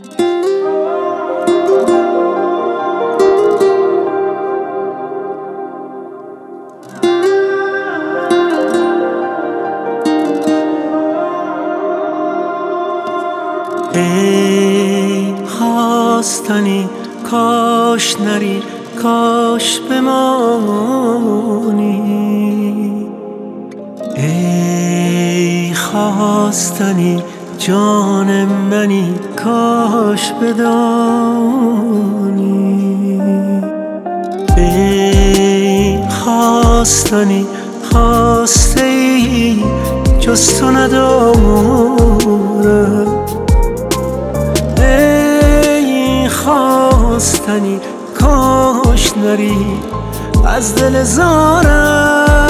ای خواستنی کاش نری کاش بمانی. ای خواستنی جان منی کاش بدانی. ای خواستنی خواسته ای جز تو ندارم خواستنی کاش نری از دل زارم.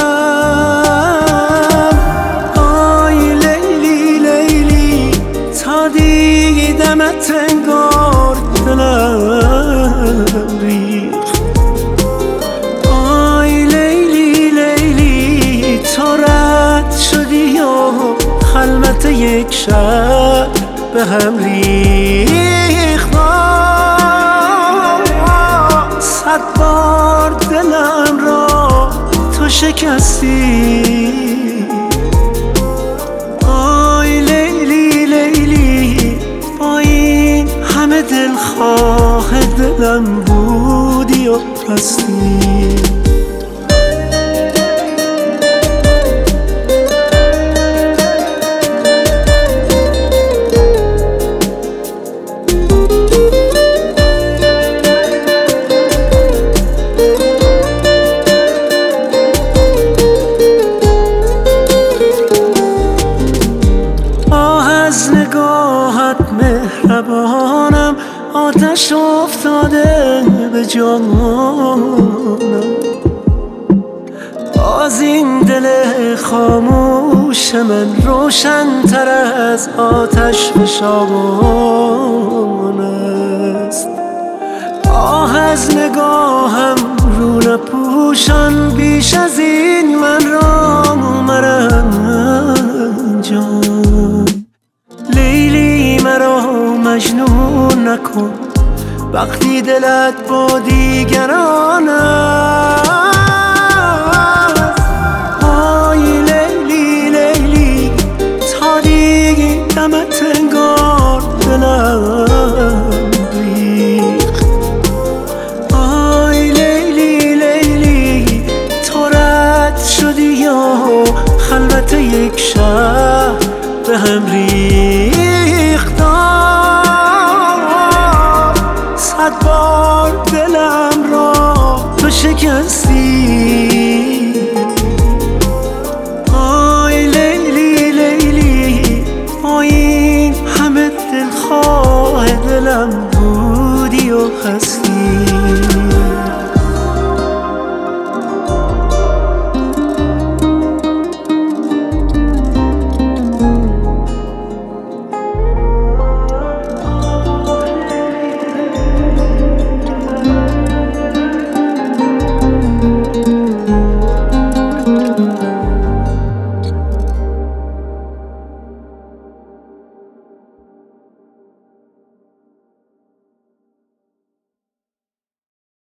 یک شب به هم ریخت. صد بار دلم را تو شکستی. آی لیلی لیلی با این همه دلخواه دلم بودی و رستی آتش افتاده به جانم. باز این دل خاموش من روشن تر از آتش فشان است. آه از نگاهم رو نپوشان بیش از این من را مرنجان لیلی مرا مجنون نکن. وقتی دلت با دیگران است. آی لیلی لیلی تا دیدمت انگار دلم ریخت. آی لیلی لیلی تو رد شدی و خلوت یک شب به هم دلم بودی و هستی